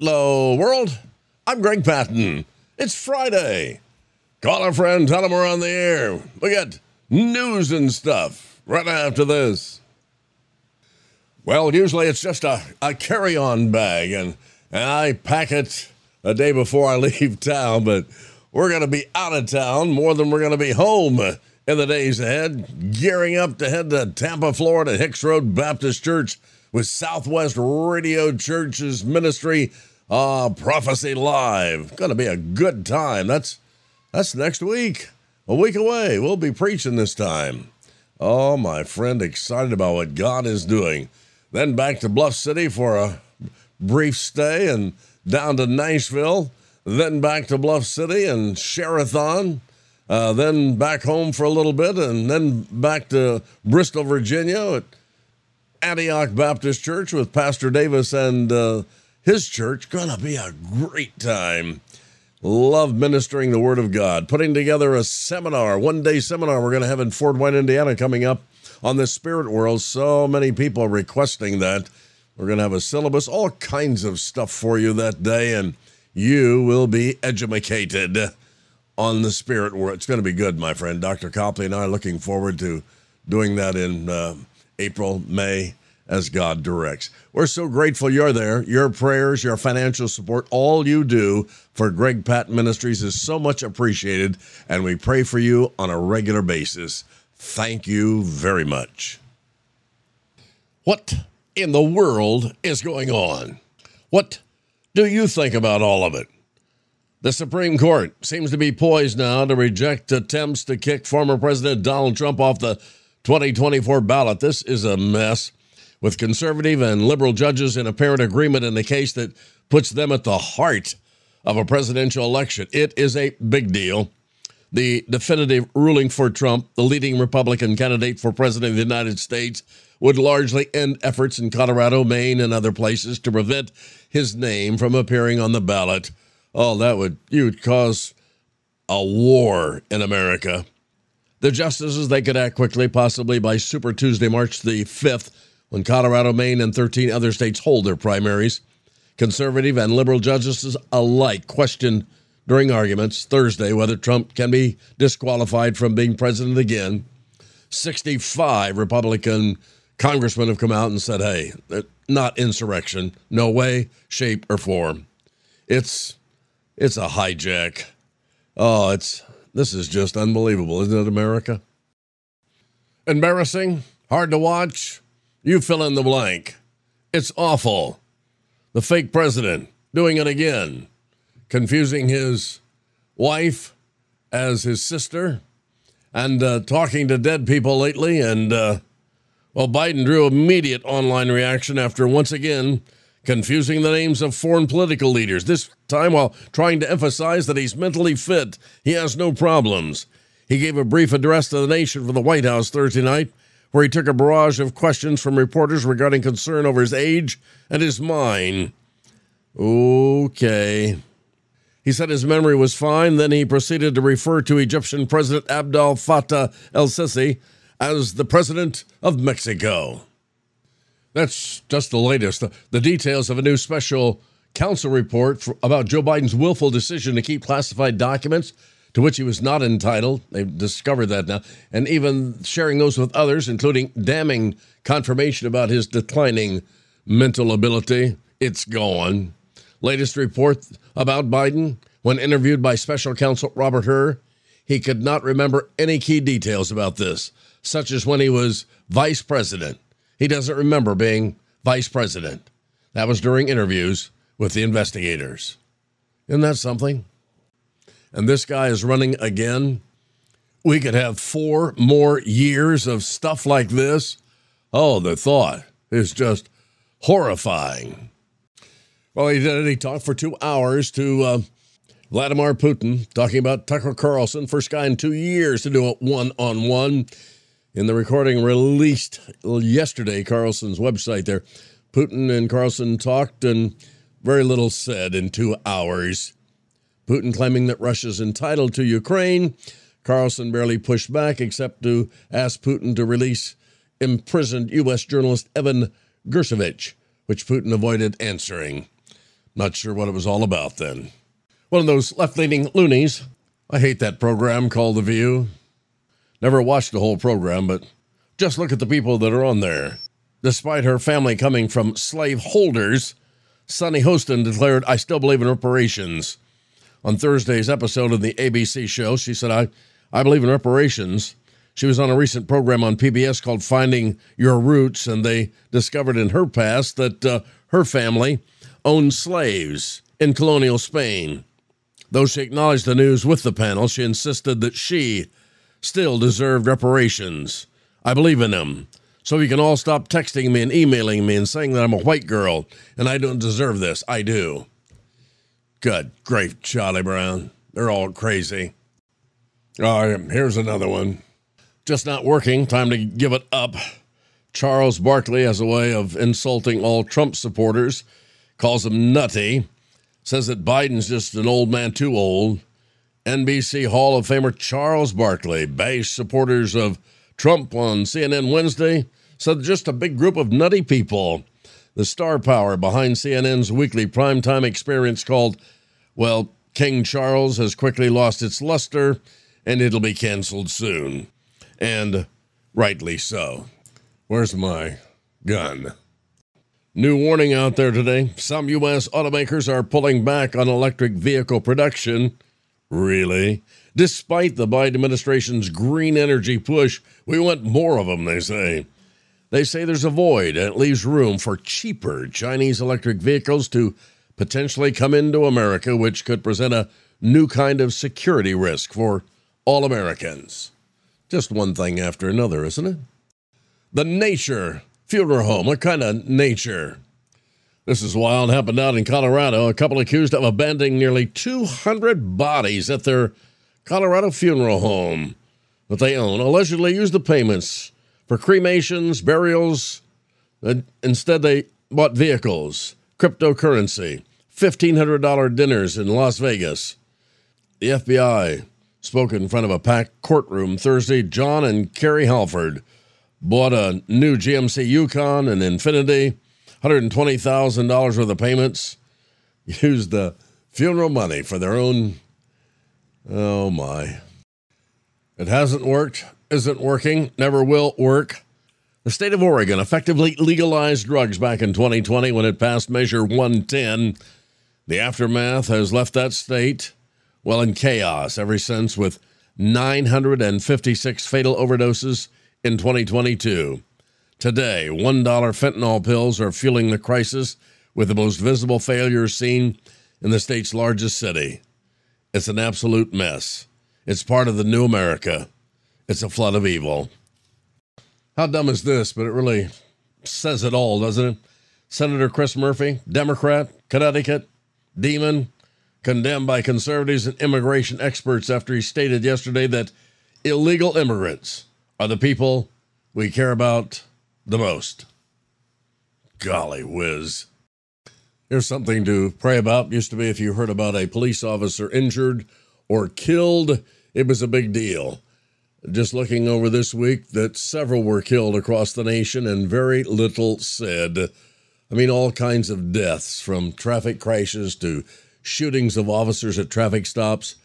Hello, world. I'm Greg Patten. It's Friday. Call a friend, tell them we're on the air. We got news and stuff right after this. Well, usually it's just a, a carry on bag, and, and I pack it a day before I leave town, but we're going to be out of town more than we're going to be home in the days ahead, gearing up to head to Tampa, Florida, Hicks Road Baptist Church with Southwest Radio Church's ministry, uh, Prophecy Live. Going to be a good time. That's that's next week. A week away. We'll be preaching this time. Oh, my friend, excited about what God is doing. Then back to Bluff City for a brief stay and down to Nashville. Then back to Bluff City and Sherathon. Uh, then back home for a little bit and then back to Bristol, Virginia at Antioch Baptist Church with Pastor Davis and uh, his church. Gonna be a great time. Love ministering the Word of God. Putting together a seminar, one day seminar we're to have in Fort Wayne, Indiana, coming up on the spirit world. So many people requesting that. We're to have a syllabus, all kinds of stuff for you that day, and you will be educated on the spirit world. It's to be good, my friend. Dr. Copley and I are looking forward to doing that in. Uh, April, May, as God directs. We're so grateful you're there. Your prayers, your financial support, all you do for Greg Patten Ministries is so much appreciated, and we pray for you on a regular basis. Thank you very much. What in the world is going on? What do you think about all of it? The Supreme Court seems to be poised now to reject attempts to kick former President Donald Trump off the 2024 ballot. This is a mess with conservative and liberal judges in apparent agreement in the case that puts them at the heart of a presidential election. It is a big deal. The definitive ruling for Trump, the leading Republican candidate for president of the United States, would largely end efforts in Colorado, Maine, and other places to prevent his name from appearing on the ballot. Oh, that would you would cause a war in America. The justices, they could act quickly, possibly by Super Tuesday, March the 5th, when Colorado, Maine, and 13 other states hold their primaries. Conservative and liberal justices alike questioned during arguments Thursday whether Trump can be disqualified from being president again. 65 Republican congressmen have come out and said, hey, not insurrection. No way, shape, or form. It's it's a hijack. Oh, it's this is just unbelievable, isn't it, America? Embarrassing? Hard to watch? You fill in the blank. It's awful. The fake president doing it again, confusing his wife as his sister, and uh, talking to dead people lately. And, uh, well, Biden drew immediate online reaction after once again confusing the names of foreign political leaders, this time while trying to emphasize that he's mentally fit. He has no problems. He gave a brief address to the nation from the White House Thursday night, where he took a barrage of questions from reporters regarding concern over his age and his mind. Okay. He said his memory was fine. Then he proceeded to refer to Egyptian President Abdel Fattah el Sisi as the President of Mexico. That's just the latest. The, the details of a new special counsel report for, about Joe Biden's willful decision to keep classified documents to which he was not entitled. They've discovered that now, and even sharing those with others, including damning confirmation about his declining mental ability. It's gone. Latest report about Biden when interviewed by special counsel Robert Hur, he could not remember any key details about this, such as when he was vice president he doesn't remember being vice president. That was during interviews with the investigators. Isn't that something? And this guy is running again. We could have four more years of stuff like this. Oh, the thought is just horrifying. Well, he did. He talked for two hours to uh, Vladimir Putin, talking about Tucker Carlson, first guy in two years to do it one on one. In the recording released yesterday, Carlson's website there, Putin and Carlson talked and very little said in two hours. Putin claiming that Russia's entitled to Ukraine. Carlson barely pushed back except to ask Putin to release imprisoned U.S. journalist Evan Gershkovich, which Putin avoided answering. Not sure what it was all about then. One of those left leaning loonies. I hate that program called The View. Never watched the whole program, but just look at the people that are on there. Despite her family coming from slave holders, Sunny Hostin declared, I still believe in reparations. On Thursday's episode of the ABC show, she said, I, I believe in reparations. She was on a recent program on PBS called Finding Your Roots, and they discovered in her past that uh, her family owned slaves in colonial Spain. Though she acknowledged the news with the panel, she insisted that she still deserved reparations. I believe in them. So you can all stop texting me and emailing me and saying that I'm a white girl and I don't deserve this. I do. Good grief, Charlie Brown. They're all crazy. Oh, here's another one. Just not working. Time to give it up. Charles Barkley has a way of insulting all Trump supporters, calls them nutty, says that Biden's just an old man too old. NBC Hall of Famer Charles Barkley bashed supporters of Trump on CNN Wednesday said just a big group of nutty people. The star power behind CNN's weekly primetime experience called, well, King Charles has quickly lost its luster and it'll be canceled soon. And rightly so. Where's my gun? New warning out there today. Some U.S. automakers are pulling back on electric vehicle production. Really? Despite the Biden administration's green energy push, we want more of them, they say. They say there's a void and it leaves room for cheaper Chinese electric vehicles to potentially come into America, which could present a new kind of security risk for all Americans. Just one thing after another, isn't it? The Nature Funeral Home. What kind of nature? This is wild. Happened out in Colorado. A couple accused of abandoning nearly 200 bodies at their Colorado funeral home that they own allegedly used the payments for cremations, burials. Instead, they bought vehicles, cryptocurrency, $1,500 dinners in Las Vegas. The FBI spoke in front of a packed courtroom Thursday. John and Carrie Hallford bought a new GMC Yukon and Infiniti, $120,000 worth of payments, used the funeral money for their own. Oh my. It hasn't worked isn't working, never will work. The state of Oregon effectively legalized drugs back in 2020 when it passed Measure 110. The aftermath has left that state, well, in chaos ever since, with 956 fatal overdoses in 2022. Today, $1 fentanyl pills are fueling the crisis, with the most visible failures seen in the state's largest city. It's an absolute mess. It's part of the new America. It's a flood of evil. How dumb is this? But it really says it all, doesn't it? Senator Chris Murphy, Democrat, Connecticut, demon, condemned by conservatives and immigration experts after he stated yesterday that illegal immigrants are the people we care about the most. Golly whiz. Here's something to pray about. Used to be if you heard about a police officer injured or killed, it was a big deal. Just looking over this week, that several were killed across the nation and very little said. I mean, all kinds of deaths from traffic crashes to shootings of officers at traffic stops.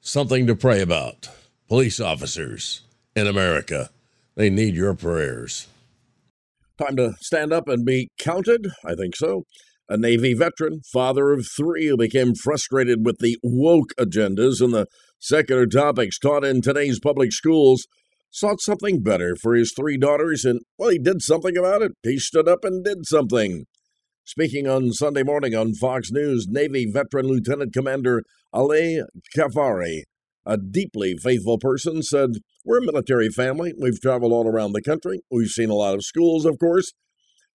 Something to pray about. Police officers in America, they need your prayers. Time to stand up and be counted? I think so. A Navy veteran, father of three, who became frustrated with the woke agendas and the Secular topics taught in today's public schools sought something better for his three daughters, and, well, he did something about it. He stood up and did something. Speaking on Sunday morning on Fox News, Navy veteran Lieutenant Commander Ali Kafari, a deeply faithful person, said, We're a military family. We've traveled all around the country. We've seen a lot of schools, of course.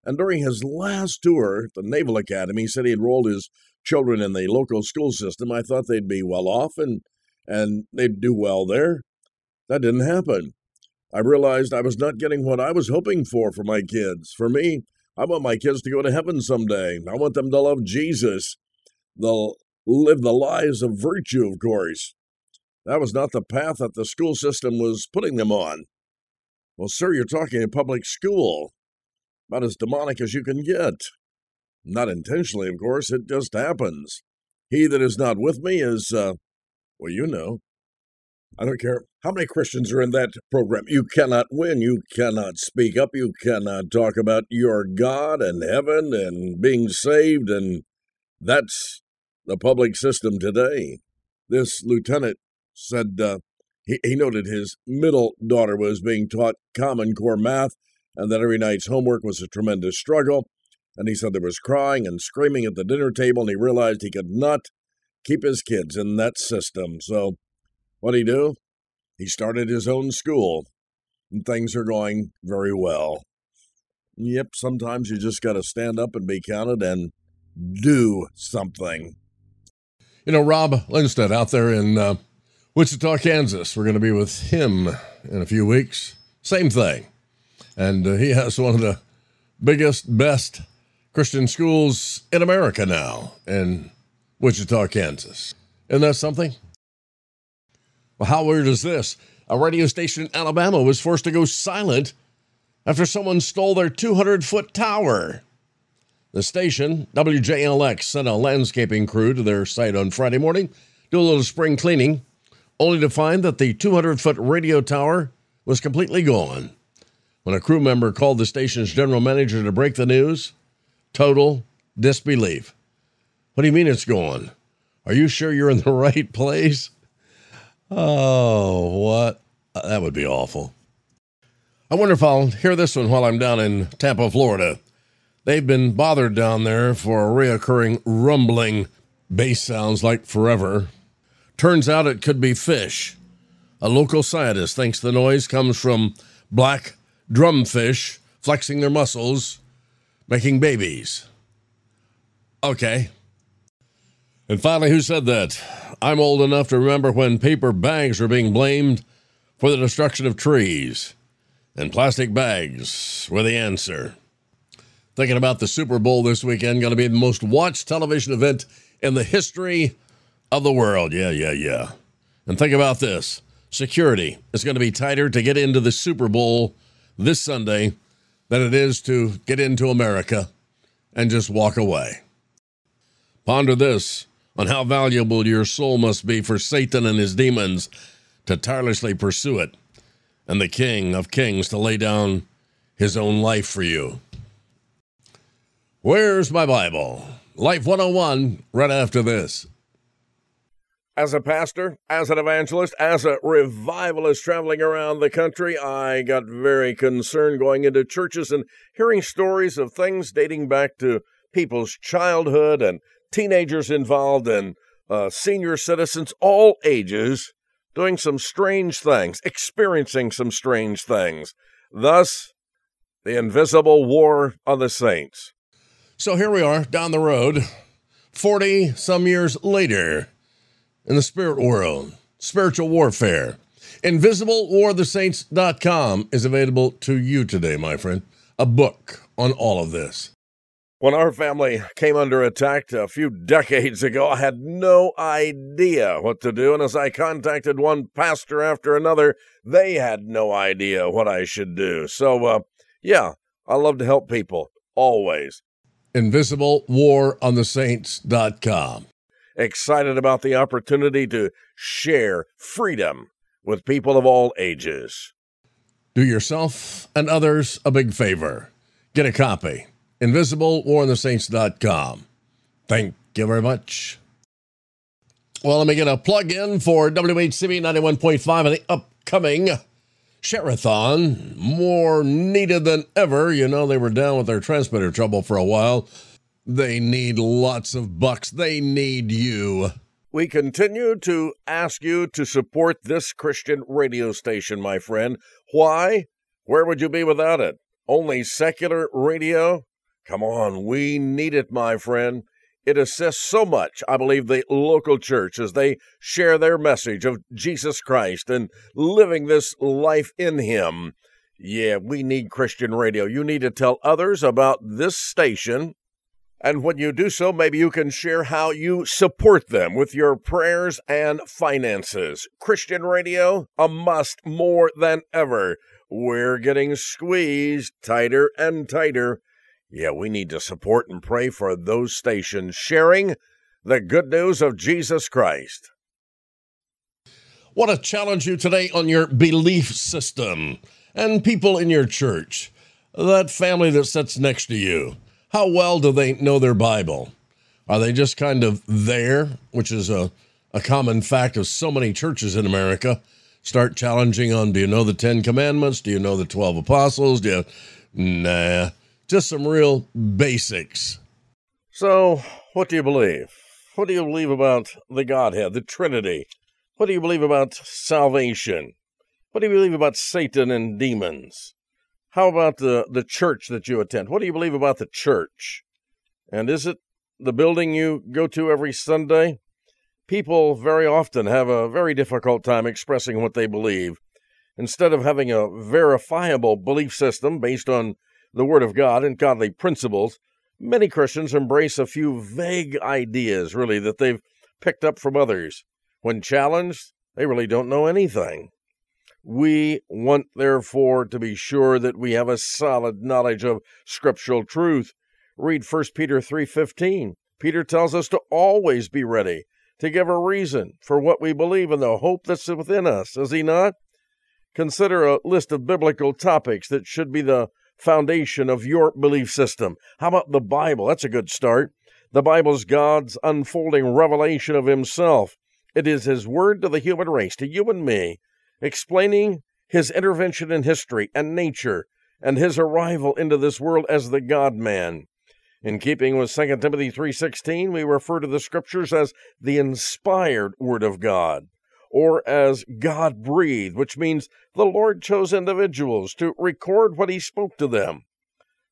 And during his last tour, at the Naval Academy he said he enrolled his children in the local school system. I thought they'd be well off and and they'd do well there. That didn't happen. I realized I was not getting what I was hoping for for my kids. For me, I want my kids to go to heaven someday. I want them to love Jesus. They'll live the lives of virtue, of course. That was not the path that the school system was putting them on. Well, sir, you're talking a public school. About as demonic as you can get. Not intentionally, of course, it just happens. He that is not with me is, uh, well, you know. I don't care how many Christians are in that program. You cannot win. You cannot speak up. You cannot talk about your God and heaven and being saved. And that's the public system today. This lieutenant said uh, he, he noted his middle daughter was being taught Common Core math and that every night's homework was a tremendous struggle. And he said there was crying and screaming at the dinner table, and he realized he could not keep his kids in that system. So, what did he do? He started his own school, and things are going very well. Yep, sometimes you just got to stand up and be counted and do something. You know, Rob Lindstedt out there in uh, Wichita, Kansas. We're going to be with him in a few weeks. Same thing. And uh, he has one of the biggest, best Christian schools in America now in Wichita, Kansas. Isn't that something? Well, how weird is this? A radio station in Alabama was forced to go silent after someone stole their 200 foot tower. The station, WJLX, sent a landscaping crew to their site on Friday morning, do a little spring cleaning, only to find that the 200 foot radio tower was completely gone. When a crew member called the station's general manager to break the news, total disbelief. What do you mean it's gone? Are you sure you're in the right place? Oh, what? Uh, that would be awful. I wonder if I'll hear this one while I'm down in Tampa, Florida. They've been bothered down there for a reoccurring rumbling bass sounds like forever. Turns out it could be fish. A local scientist thinks the noise comes from black drumfish flexing their muscles, making babies. Okay. And finally, who said that? I'm old enough to remember when paper bags were being blamed for the destruction of trees, and plastic bags were the answer. Thinking about the Super Bowl this weekend, going to be the most watched television event in the history of the world. Yeah, yeah, yeah. And think about this security is going to be tighter to get into the Super Bowl this Sunday than it is to get into America and just walk away. Ponder this on how valuable your soul must be for Satan and his demons to tirelessly pursue it, and the King of Kings to lay down his own life for you. Where's my Bible? Life 101, right after this. As a pastor, as an evangelist, as a revivalist traveling around the country, I got very concerned going into churches and hearing stories of things dating back to people's childhood and teenagers involved and uh, senior citizens, all ages, doing some strange things, experiencing some strange things. Thus, the invisible war of the saints. So here we are down the road, 40 some years later, in the spirit world, spiritual warfare. InvisibleWarTheSaints.com is available to you today, my friend. A book on all of this. When our family came under attack a few decades ago, I had no idea what to do. And as I contacted one pastor after another, they had no idea what I should do. So, uh, yeah, I love to help people, always. InvisibleWarOnTheSaints.com. Excited about the opportunity to share freedom with people of all ages. Do yourself and others a big favor. Get a copy. InvisibleWarOnTheSaints.com. Thank you very much. Well, let me get a plug in for WHCB 91.5 and the upcoming Sherathon, more needed than ever. You know, they were down with their transmitter trouble for a while. They need lots of bucks. They need you. We continue to ask you to support this Christian radio station, my friend. Why? Where would you be without it? Only secular radio? Come on, we need it, my friend. It assists so much, I believe, the local church as they share their message of Jesus Christ and living this life in Him. Yeah, we need Christian radio. You need to tell others about this station. And when you do so, maybe you can share how you support them with your prayers and finances. Christian radio, a must more than ever. We're getting squeezed tighter and tighter. Yeah, we need to support and pray for those stations sharing the good news of Jesus Christ. Want to challenge you today on your belief system and people in your church, that family that sits next to you. How well do they know their Bible? Are they just kind of there, which is a, a common fact of so many churches in America? Start challenging on do you know the Ten Commandments? Do you know the 12 Apostles? Do you, nah, just some real basics. So, what do you believe? What do you believe about the Godhead, the Trinity? What do you believe about salvation? What do you believe about Satan and demons? How about the, the church that you attend? What do you believe about the church? And is it the building you go to every Sunday? People very often have a very difficult time expressing what they believe. Instead of having a verifiable belief system based on the Word of God and godly principles, many Christians embrace a few vague ideas, really, that they've picked up from others. When challenged, they really don't know anything. We want, therefore, to be sure that we have a solid knowledge of scriptural truth. Read 1 Peter 3:15. Peter tells us to always be ready to give a reason for what we believe in the hope that's within us, does he not? Consider a list of biblical topics that should be the foundation of your belief system. How about the Bible? That's a good start. The Bible's God's unfolding revelation of himself. It is his word to the human race, to you and me, explaining his intervention in history and nature and his arrival into this world as the God man. In keeping with 2 Timothy 3:16, we refer to the scriptures as the inspired word of God or as God breathed, which means the Lord chose individuals to record what he spoke to them.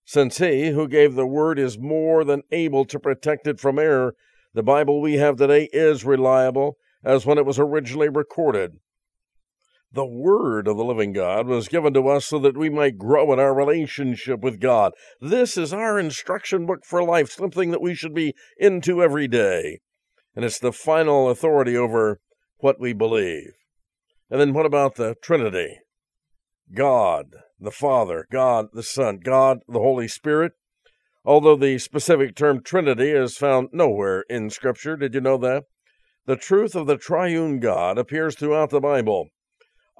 Since he who gave the word is more than able to protect it from error, the Bible we have today is reliable as when it was originally recorded. The Word of the living God was given to us so that we might grow in our relationship with God. This is our instruction book for life, something that we should be into every day. And it's the final authority over what we believe. And then what about the Trinity? God, the Father, God, the Son, God, the Holy Spirit. Although the specific term Trinity is found nowhere in Scripture, did you know that? The truth of the triune God appears throughout the Bible.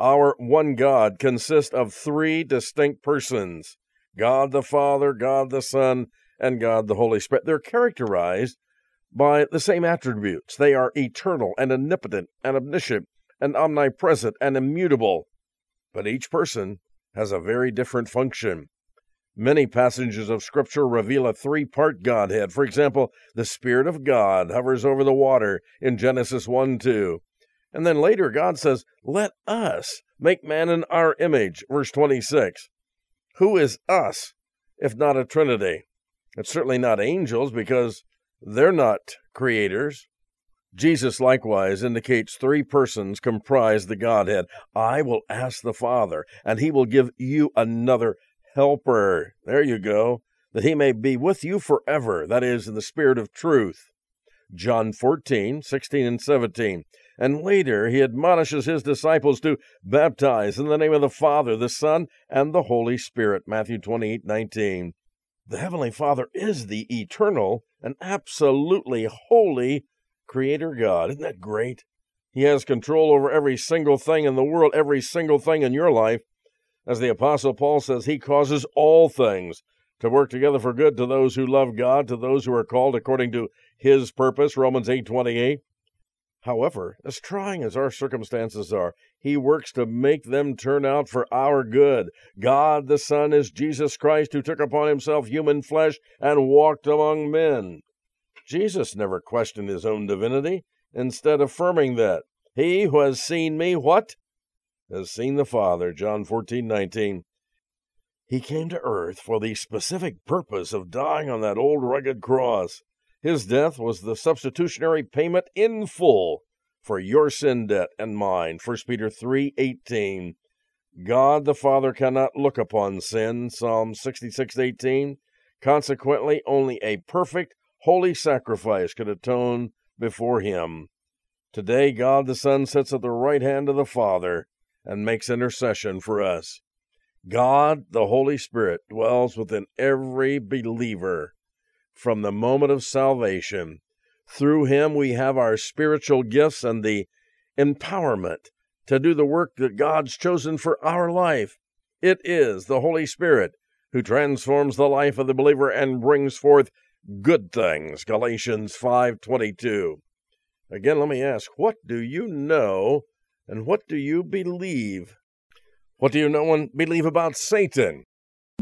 Our one God consists of three distinct persons God the Father, God the Son, and God the Holy Spirit. They're characterized by the same attributes. They are eternal and omnipotent and omniscient and omnipresent and immutable. But each person has a very different function. Many passages of Scripture reveal a three part Godhead. For example, the Spirit of God hovers over the water in Genesis 1 2. And then later, God says, Let us make man in our image, verse 26. Who is us, if not a Trinity? It's certainly not angels because they're not creators. Jesus likewise indicates three persons comprise the Godhead. I will ask the Father, and he will give you another helper. There you go. That he may be with you forever, that is, in the spirit of truth. John 14, 16, and 17. And later he admonishes his disciples to baptize in the name of the Father, the Son, and the Holy Spirit. Matthew 28, 19. The Heavenly Father is the eternal and absolutely holy Creator God. Isn't that great? He has control over every single thing in the world, every single thing in your life. As the Apostle Paul says, he causes all things to work together for good to those who love God, to those who are called according to his purpose, Romans 8:28. However, as trying as our circumstances are, he works to make them turn out for our good. God the Son is Jesus Christ who took upon himself human flesh and walked among men. Jesus never questioned his own divinity, instead affirming that he who has seen me what? has seen the Father, John 14:19. He came to earth for the specific purpose of dying on that old rugged cross. His death was the substitutionary payment in full for your sin debt and mine. 1 Peter 3:18. God the Father cannot look upon sin. Psalm 66:18. Consequently, only a perfect holy sacrifice could atone before him. Today God the Son sits at the right hand of the Father and makes intercession for us. God, the Holy Spirit, dwells within every believer from the moment of salvation. Through him, we have our spiritual gifts and the empowerment to do the work that God's chosen for our life. It is the Holy Spirit who transforms the life of the believer and brings forth good things. Galatians 5:22. Again, let me ask, what do you know and what do you believe? What do you know and believe about Satan?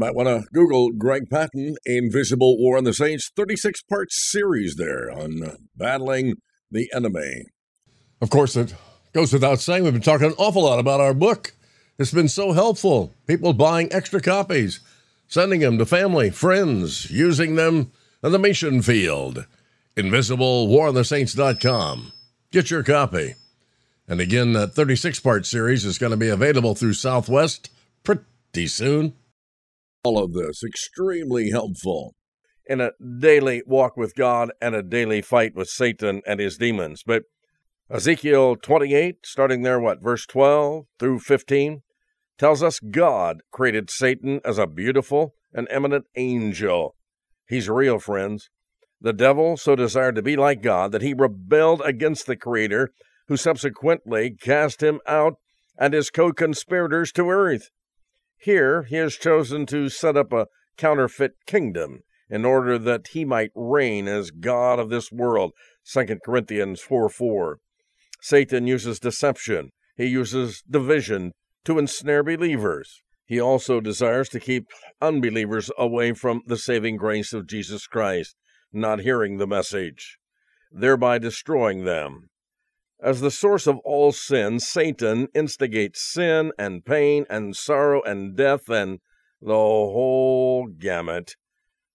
Might want to Google Greg Patten, Invisible War on the Saints, 36 part series there on uh, battling the enemy. Of course, it goes without saying, we've been talking an awful lot about our book. It's been so helpful. People buying extra copies, sending them to family, friends, using them in the mission field. InvisibleWarOnTheSaints.com. Get your copy. And again, that 36 part series is going to be available through Southwest pretty soon. All of this extremely helpful. In a daily walk with God and a daily fight with Satan and his demons. But Ezekiel 28, starting there, what, verse 12 through 15, tells us God created Satan as a beautiful and eminent angel. He's real, friends. The devil so desired to be like God that he rebelled against the Creator, who subsequently cast him out and his co conspirators to earth. Here he has chosen to set up a counterfeit kingdom in order that he might reign as God of this world. 2 Corinthians 4 4. Satan uses deception, he uses division to ensnare believers. He also desires to keep unbelievers away from the saving grace of Jesus Christ not hearing the message, thereby destroying them. As the source of all sin, Satan instigates sin and pain and sorrow and death and the whole gamut.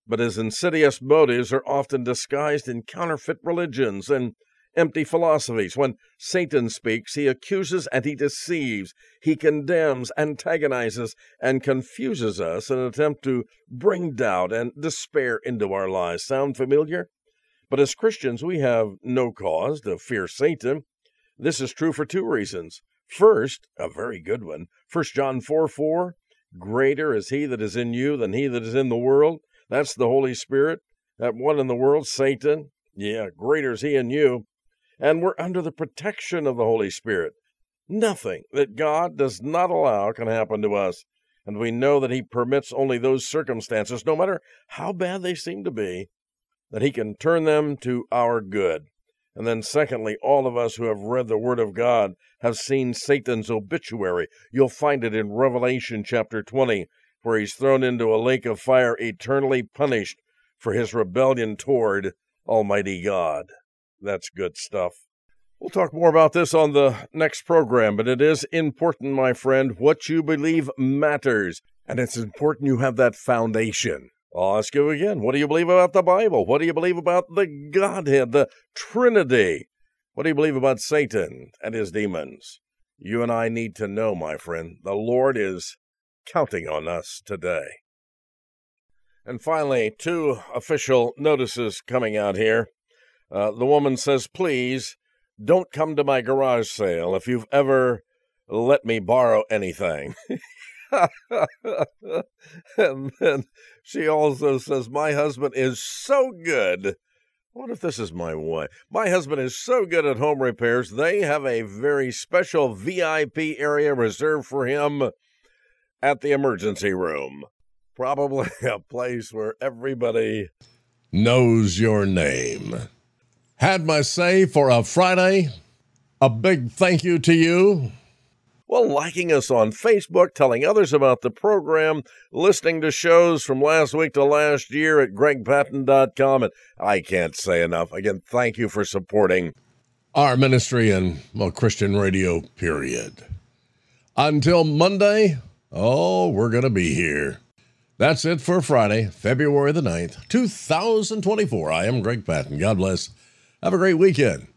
But his insidious motives are often disguised in counterfeit religions and empty philosophies. When Satan speaks, he accuses and he deceives. He condemns, antagonizes, and confuses us in an attempt to bring doubt and despair into our lives. Sound familiar? But as Christians, we have no cause to fear Satan. This is true for two reasons. First, a very good one, 1 John 4 4, greater is he that is in you than he that is in the world. That's the Holy Spirit. That one in the world, Satan. Yeah, greater is he in you and we're under the protection of the Holy Spirit. Nothing that God does not allow can happen to us, and we know that He permits only those circumstances, no matter how bad they seem to be, that He can turn them to our good. And then, secondly, all of us who have read the Word of God have seen Satan's obituary. You'll find it in Revelation chapter 20, where he's thrown into a lake of fire, eternally punished for his rebellion toward Almighty God. That's good stuff. We'll talk more about this on the next program, but it is important, my friend. What you believe matters, and it's important you have that foundation. I'll ask you again what do you believe about the Bible? What do you believe about the Godhead, the Trinity? What do you believe about Satan and his demons? You and I need to know, my friend. The Lord is counting on us today. And finally, two official notices coming out here. Uh, the woman says, Please don't come to my garage sale if you've ever let me borrow anything. and then she also says, My husband is so good. What if this is my wife? My husband is so good at home repairs, they have a very special VIP area reserved for him at the emergency room. Probably a place where everybody knows your name had my say for a Friday. A big thank you to you. Well, liking us on Facebook, telling others about the program, listening to shows from last week to last year at gregpatten.com. And I can't say enough. Again, thank you for supporting our ministry and, well, Christian radio, period. Until Monday, oh, we're going to be here. That's it for Friday, February the 9th, 2024. I am Greg Patten. God bless have a great weekend.